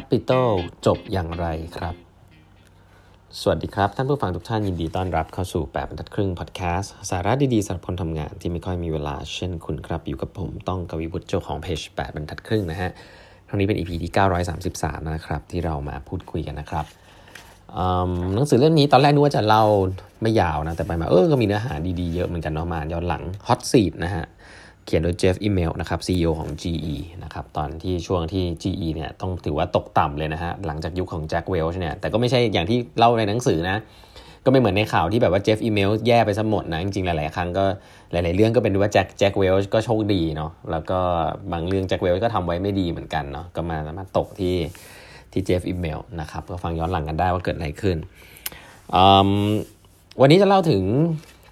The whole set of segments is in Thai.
Capital จบอย่างไรครับ สวัสดีครับ ท่านผู้ฟังทุกท่านยินดีต้อนรับเข้าสู่ 8บรรทัดครึ่งพอดแคสต์สาระดีๆสำหรับคนทำงานที่ไม่ค่อยมีเวลาเช่นคุณครับ อยู่กับผมต้องกวีวุฒิเจ้าของเพจ8บรรทัดครึ่งนะฮะครั้งนี้เป็น EP ที่ 933 นะครับ ที่เรามาพูดคุยกันนะครับหนังสือเล่มนี้ตอนแรกนึกว่าจะเล่าไม่ยาวนะแต่ไปมาเออก็มีเนื้อหาดีๆเยอะเหมือนกันเนาะมาย้อนหลัง Hot Seat นะฮะ เขียนโดยเจฟอีเมลนะครับ CEO ของ GE นะครับตอนที่ช่วงที่ GE เนี่ยต้องถือว่าตกต่ำเลยนะฮะหลังจากยุคของแจ็คเวลช์เนี่ยแต่ก็ไม่ใช่อย่างที่เล่าในหนังสือนะ ก็ไม่เหมือนในข่าวที่แบบว่าเจฟอีเมลแย่ไปซะหมดนะ จริงๆ หลาย ๆ ครั้งก็หลาย ๆ เรื่องก็เป็นว่าแจ็คแจ็คเวลช์ก็โชคดีเนาะแล้วก็บางเรื่องแจ็คเวลช์ก็ทำไว้ไม่ดีเหมือนกันเนาะก็มามาตกที่ที่เจฟอีเมลนะครับก็ฟังย้อนหลังกันได้ว่าเกิดอะไรขึ้น วันนี้จะเล่าถึง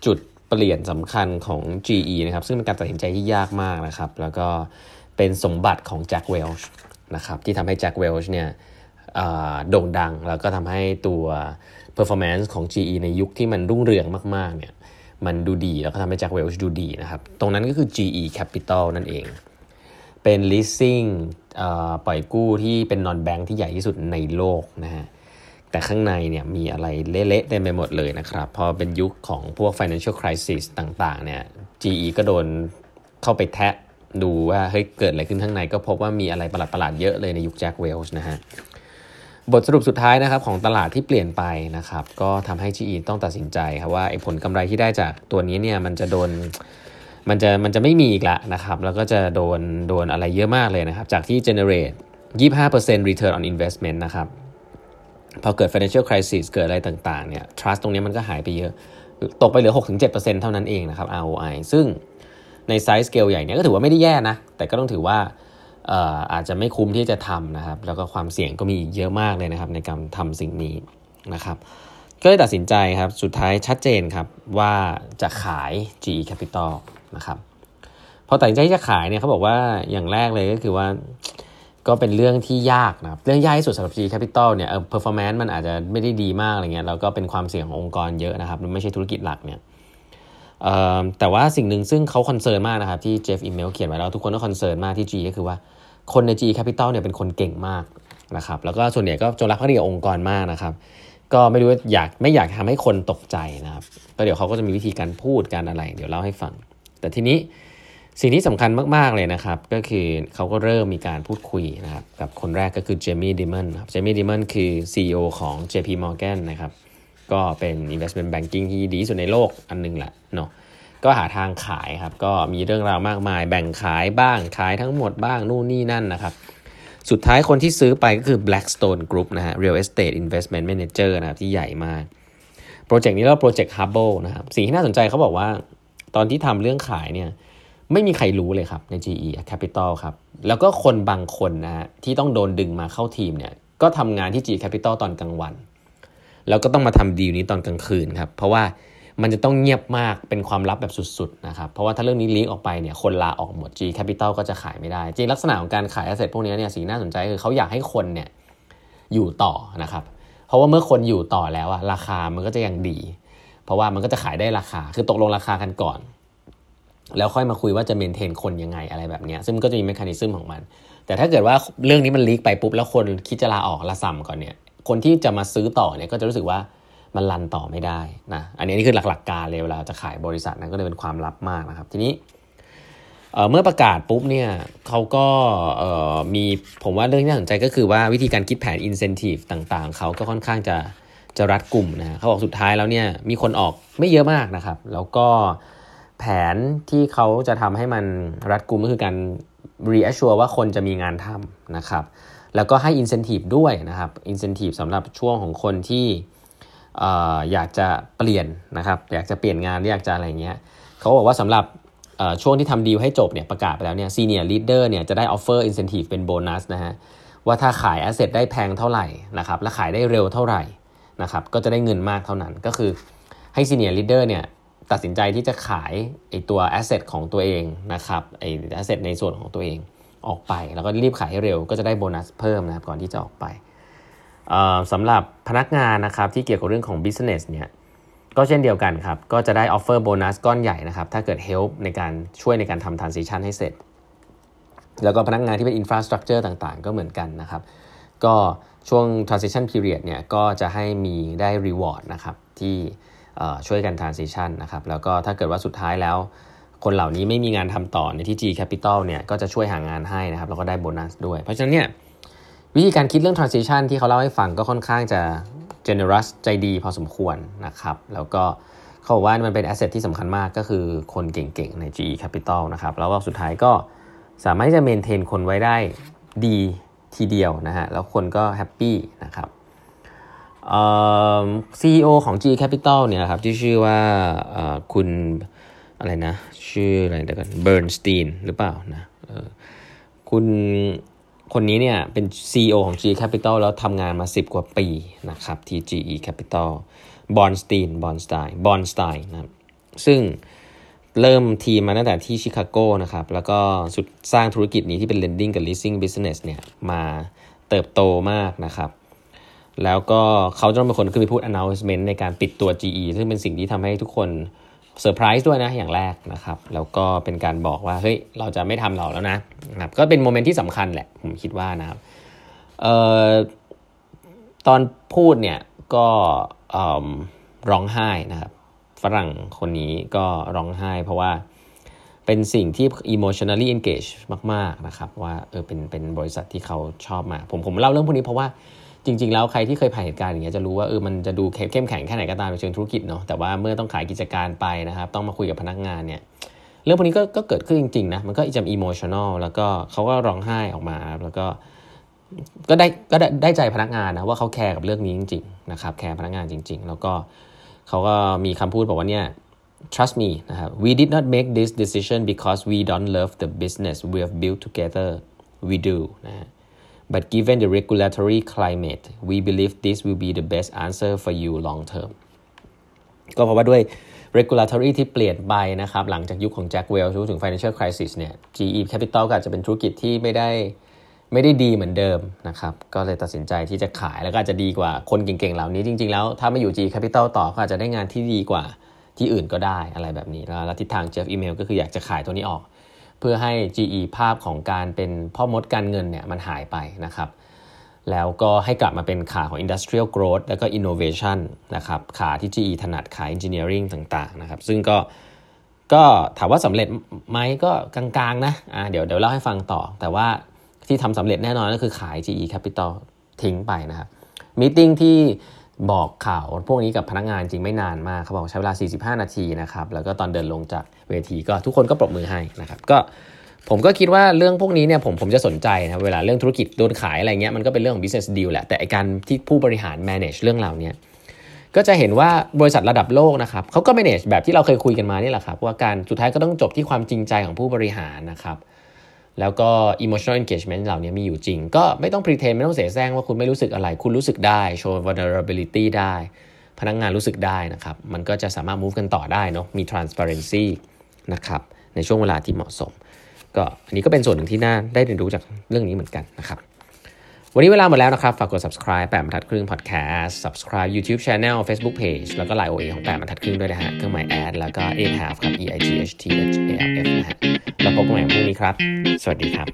จุด เปลี่ยนสำคัญของ GE นะครับ ซึ่งเป็นการตัดสินใจที่ยากมากนะครับ แล้วก็เป็นสมบัติของแจ็คเวลช์นะครับที่ทำให้แจ็คเวลช์เนี่ยโด่งดัง แล้วก็ทำให้ตัว performance ของ GE ในยุคที่มันรุ่งเรืองมากๆเนี่ยมันดูดี แล้วก็ทำให้แจ็คเวลช์ดูดีนะครับ ตรงนั้นก็คือ GE Capital นั่นเอง เป็น leasing ปล่อยกู้ที่เป็น non bank ที่ใหญ่ที่สุดในโลกนะฮะ แต่ข้างในเนี่ยมีอะไรเละๆเต็มไปหมดเลยนะครับ พอเป็นยุคของพวก financial crisis ต่างๆเนี่ย GE ก็โดนเข้าไปแทะดูว่าเฮ้ยเกิดอะไรขึ้นข้างในก็พบว่ามีอะไรประหลาดๆเยอะเลยในยุคแจ็คเวลส์นะฮะบทสรุปสุดท้ายนะครับของตลาดที่เปลี่ยนไปนะครับก็ทำให้ GE ต้องตัดสินใจครับว่าไอ้ผลกำไรที่ได้จากตัวนี้เนี่ยมันจะโดนมันจะมันจะไม่มีอีกละนะครับแล้วก็จะโดนโดนอะไรเยอะมากเลยนะครับจากที่ generate 25% return on investment นะครับ พอเกิด financial crisis เกิดอะไรต่างๆเนี่ย trust ตรงนี้มันก็หายไปเยอะ ตกไปเหลือ 6-7%เท่านั้นเองนะครับ ROI ซึ่งในไซส์สเกลใหญ่เนี่ยก็ถือว่าไม่ได้แย่นะ แต่ก็ต้องถือว่าอาจจะไม่คุ้มที่จะทำนะครับ แล้วก็ความเสี่ยงก็มีเยอะมากเลยนะครับในการทำสิ่งนี้นะครับ ก็เลยตัดสินใจครับ สุดท้ายชัดเจนครับว่าจะขาย GE Capital นะครับ พอตัดสินใจที่จะขายเนี่ยเขาบอกว่าอย่างแรกเลยก็คือว่า ก็เป็นเรื่องที่ยากนะครับ เรื่องยากที่สุดสำหรับ G Capital เนี่ยเออ performance มันอาจจะไม่ได้ดีมากอะไรเงี้ยแล้วก็เป็นความเสี่ยงขององค์กรเยอะนะครับไม่ใช่ธุรกิจหลักเนี่ยแต่ว่าสิ่งหนึ่งซึ่งเขา concern มากนะครับที่เจฟอิมเมลต์เขียนไว้แล้วทุกคนก็ concern มากที่ G ก็คือว่าคนใน GE Capital เนี่ยเป็นคนเก่งมากนะครับแล้วก็ส่วนใหญ่ก็จงรักภักดีองค์กรมากนะครับ ก็ไม่รู้ว่าอยากไม่อยากทำให้คนตกใจนะครับก็เดี๋ยวเขาก็จะมีวิธีการพูดการอะไร เดี๋ยวเล่าให้ฟัง แต่ทีนี้ สิ่งที่สำคัญมาก ๆ เลยนะครับ ก็คือเขาก็เริ่มมีการพูดคุยนะครับ กับคนแรกก็คือเจมี่ดิมอนครับเจมี่ดิมอนคือ CEO ของ JP Morgan นะครับ ก็เป็น investment banking ที่ดีสุดในโลกอันนึงแหละเนาะก็หาทางขายครับ ก็มีเรื่องราวมากมาย แบ่งขายบ้างขายทั้งหมดบ้างนู่นนี่นั่นนะครับ สุดท้ายคนที่ซื้อไปก็คือ Blackstone Group นะฮะ Real Estate Investment Manager นะครับที่ใหญ่มากโปรเจกต์นี้เรียกว่าโปรเจกต์ Hubble นะครับสิ่งที่น่าสนใจเขาบอกว่า ตอนที่ทำเรื่องขายเนี่ย ไม่มีใครรู้เลยครับใน GE Capital ครับ แล้วก็คนบางคนนะฮะที่ต้องโดนดึงมาเข้าทีมเนี่ย ก็ทำงานที่ GE Capital ตอนกลางวัน แล้วก็ต้องมาทำดีลนี้ตอนกลางคืนครับ เพราะว่ามันจะต้องเงียบมากเป็นความลับแบบสุดๆนะครับ เพราะว่าถ้าเรื่องนี้ลีกออกไปเนี่ยคนลาออกหมด G Capital ก็จะขายไม่ได้ จริงลักษณะของการขายอสเซทพวกนี้เนี่ยสิ่งน่าสนใจคือเขาอยากให้คนเนี่ยอยู่ต่อนะครับ เพราะว่าเมื่อคนอยู่ต่อแล้วอะราคามันก็จะยังดี เพราะว่ามันก็จะขายได้ราคา คือตกลงราคากันก่อน แล้วค่อยมาคุยว่าจะเมนเทนคนยังไงอะไรแบบนี้ซึ่งก็จะมีเมคานิซึมของมัน แต่ถ้าเกิดว่าเรื่องนี้มันลีกไปปุ๊บแล้วคนคิดจะลาออกละสัมก่อนเนี่ย คนที่จะมาซื้อต่อเนี่ยก็จะรู้สึกว่ามันรันต่อไม่ได้นะอันนี้นี่คือหลักๆการเลยเวลาจะขายบริษัทนั้นก็เลยเป็นความลับมากนะครับ ทีนี้เมื่อประกาศปุ๊บเนี่ยเขาก็มีผมว่าเรื่องที่น่าสนใจก็คือว่าวิธีการคิดแผน incentive ต่างๆ เขาก็ค่อนข้างจะจะรัดกลุ่มนะเขาบอกสุดท้ายแล้วเนี่ยมีคนออกไม่เยอะมากนะครับ แล้วก็ แผนที่เขาจะทำให้มันรัดกุมก็คือการ reassure ว่าคนจะมีงานทำนะครับ แล้วก็ให้ incentive ด้วยนะครับ incentive สำหรับช่วงของคนที่อยากจะเปลี่ยนนะครับอยากจะเปลี่ยนงานอยากจะอะไรเงี้ยเขาบอกว่าสำหรับช่วงที่ทำดีลให้จบเนี่ยประกาศไปแล้วเนี่ย senior leader เนี่ยจะได้ offer incentive เป็นโบนัสนะฮะว่าถ้าขาย asset ได้แพงเท่าไหร่นะครับและขายได้เร็วเท่าไหร่นะครับก็จะได้เงินมากเท่านั้นก็คือให้ senior leader เนี่ย ตัดสินใจที่จะขายไอตัว asset ของตัวเองนะครับไอ asset ในส่วนของตัวเองออกไป แล้วก็รีบขายให้เร็วก็จะได้โบนัสเพิ่มนะครับก่อนที่จะออกไปสำหรับพนักงานนะครับที่เกี่ยวกับเรื่องของ business เนี่ยก็เช่นเดียวกันครับ ก็จะได้ offer โบนัสก้อนใหญ่นะครับ ถ้าเกิด help ในการช่วยในการทำ transition ให้เสร็จ แล้วก็พนักงานที่เป็น infrastructure ต่างๆ ก็เหมือนกันนะครับ ก็ช่วง transition period เนี่ยก็จะให้มีได้ reward นะครับที่ ช่วยกัน transition นะครับแล้วก็ถ้าเกิดว่าสุดท้ายแล้ว คนเหล่านี้ไม่มีงานทำต่อในที่ G Capital เนี่ยก็จะช่วยหางานให้นะครับแล้วก็ได้โบนัสด้วย เพราะฉะนั้นเนี่ยวิธีการคิดเรื่อง transition ที่เขาเล่าให้ฟังก็ค่อนข้างจะ generous ใจดีพอสมควรนะครับแล้วก็เขาบอกว่ามันเป็น asset ที่สำคัญมากก็คือคนเก่งๆ ใน GE Capital นะครับแล้วก็สุดท้ายก็สามารถที่จะ maintain คนไว้ได้ดีทีเดียวนะฮะแล้วคนก็ happy นะครับ CEO ของ GE Capital เนี่ยครับที่ชื่อว่าคุณอะไรนะ ชื่ออะไรเดี๋ยวกันเบิร์นสตีนหรือเปล่านะคุณคนนี้เนี่ยเป็น CEO ของ GE Capital แล้วทำงานมา 10 กว่าปีนะครับที่ GE Capital บอร์นสตีนบอร์นสไตน์บอร์นสไตน์นะซึ่งเริ่มทีมมาตั้งแต่ที่ชิคาโกนะครับ แล้วก็สุดสร้างธุรกิจนี้ที่เป็น lending กับ leasing business เนี่ยมาเติบโตมากนะครับ แล้วก็เขาจะเป็นคนขึ้นไปพูด announcement ในการปิดตัว GE ซึ่งเป็นสิ่งที่ทำให้ทุกคนเซอร์ไพรส์ด้วยนะอย่างแรกนะครับ แล้วก็เป็นการบอกว่าเฮ้ยเราจะไม่ทำเราแล้วนะนะครับก็เป็น moment ที่สำคัญแหละ ผมคิดว่านะครับเอ่อตอนพูดเนี่ยก็ร้องไห้นะครับ ฝรั่งคนนี้ก็ร้องไห้เพราะว่าเป็นสิ่งที่ emotionally engaged มาก ๆ นะครับ ว่าเออเป็นเป็นบริษัทที่เขาชอบมา ผมผมเล่าเรื่องพวกนี้เพราะว่า จริง ๆ แล้วใครที่เคยผ่านเหตุการณ์อย่างเงี้ยจะรู้ว่าเออมันจะดูเข้มแข็งแค่ไหนก็ตามในเชิงธุรกิจเนาะแต่ว่าเมื่อต้องขายกิจการไปนะครับต้องมาคุยกับพนักงานเนี่ยเรื่องพวกนี้ก็ก็เกิดขึ้นจริงๆนะมันก็จะอิโมชันอลแล้วก็เขาก็ร้องไห้ออกมาแล้วก็ก็ได้ก็ได้ได้ใจพนักงานนะว่าเขาแคร์กับเรื่องนี้จริงๆนะครับแคร์พนักงานจริง ๆ แล้วก็เขาก็มีคำพูดบอกว่าเนี่ย trust me นะครับ we did not make this decision because we don't love the business we have built together we do นะฮะ but given the regulatory climate we believe this will be the best answer for you long term ก็เพราะว่าด้วย regulatory ที่เปลี่ยนไปนะครับ หลังจากยุคของแจ็คเวลถึง financial crisis เนี่ย GE Capital ก็อาจจะเป็นธุรกิจที่ไม่ได้ไม่ได้ดีเหมือนเดิมนะครับ ก็เลยตัดสินใจที่จะขายแล้วก็อาจจะดีกว่าคนเก่งๆ เหล่านี้จริงๆ แล้วถ้าไม่อยู่ GE Capital ต่อก็อาจจะได้งานที่ดีกว่าที่อื่นก็ได้อะไรแบบนี้ แล้วทิศทางเจฟอีเมลก็คืออยากจะขายตัวนี้ออก เพื่อให้ GE ภาพของการเป็นพ่อมดการเงินเนี่ยมันหายไปนะครับแล้วก็ให้กลับมาเป็นขาของ Industrial Growth แล้วก็ Innovation นะครับขาที่ GE ถนัดขา Engineering ต่างๆนะครับซึ่งก็ก็ถามว่าสำเร็จไหมก็กลางๆนะอ่าเดี๋ยวเดี๋ยวเล่าให้ฟังต่อ แต่ว่าที่ทำสำเร็จแน่นอนก็คือขาย GE Capital ทิ้งไปนะครับมีติ้งที่ บอกข่าวพวกนี้กับพนักงานจริงไม่นานมากเขาบอกใช้เวลา 45 นาทีนะครับแล้วก็ตอนเดินลงจากเวทีก็ทุกคนก็ปรบมือให้นะครับก็ผมก็คิดว่าเรื่องพวกนี้เนี่ยผมผมจะสนใจนะเวลาเรื่องธุรกิจโดนขายอะไรเงี้ยมันก็เป็นเรื่องของ business deal แหละแต่การที่ผู้บริหาร manage เรื่องเหล่านี้ก็จะเห็นว่าบริษัทระดับโลกนะครับเขาก็ manage แบบที่เราเคยคุยกันมานี่แหละครับว่าการสุดท้ายก็ต้องจบที่ความจริงใจของผู้บริหารนะครับ แล้วก็ emotional engagement เหล่านี้มีอยู่จริง ก็ไม่ต้อง pretend ไม่ต้องเสแสร้งว่าคุณไม่รู้สึกอะไร คุณรู้สึกได้โชว์ vulnerability ได้ พนักงงานรู้สึกได้นะครับ มันก็จะสามารถ move กันต่อได้เนาะมี transparency นะครับในช่วงเวลาที่เหมาะสม ก็อันนี้ก็เป็นส่วนหนึ่งที่น่าได้เรียนรู้จากเรื่องนี้เหมือนกันนะครับ วันนี้เวลาหมดแล้วนะครับ ฝากกด subscribe แปดบรรทัดครึ่ง podcast subscribe YouTube channel Facebook page แล้วก็ Line OA ของแปดบรรทัดครึ่งด้วยนะฮะ เครื่องหมาย ad แล้วก็ a half ครับ e i g h t h a f f นะฮะ แล้วพบกันใหม่พรุ่งนี้ครับ สวัสดีครับ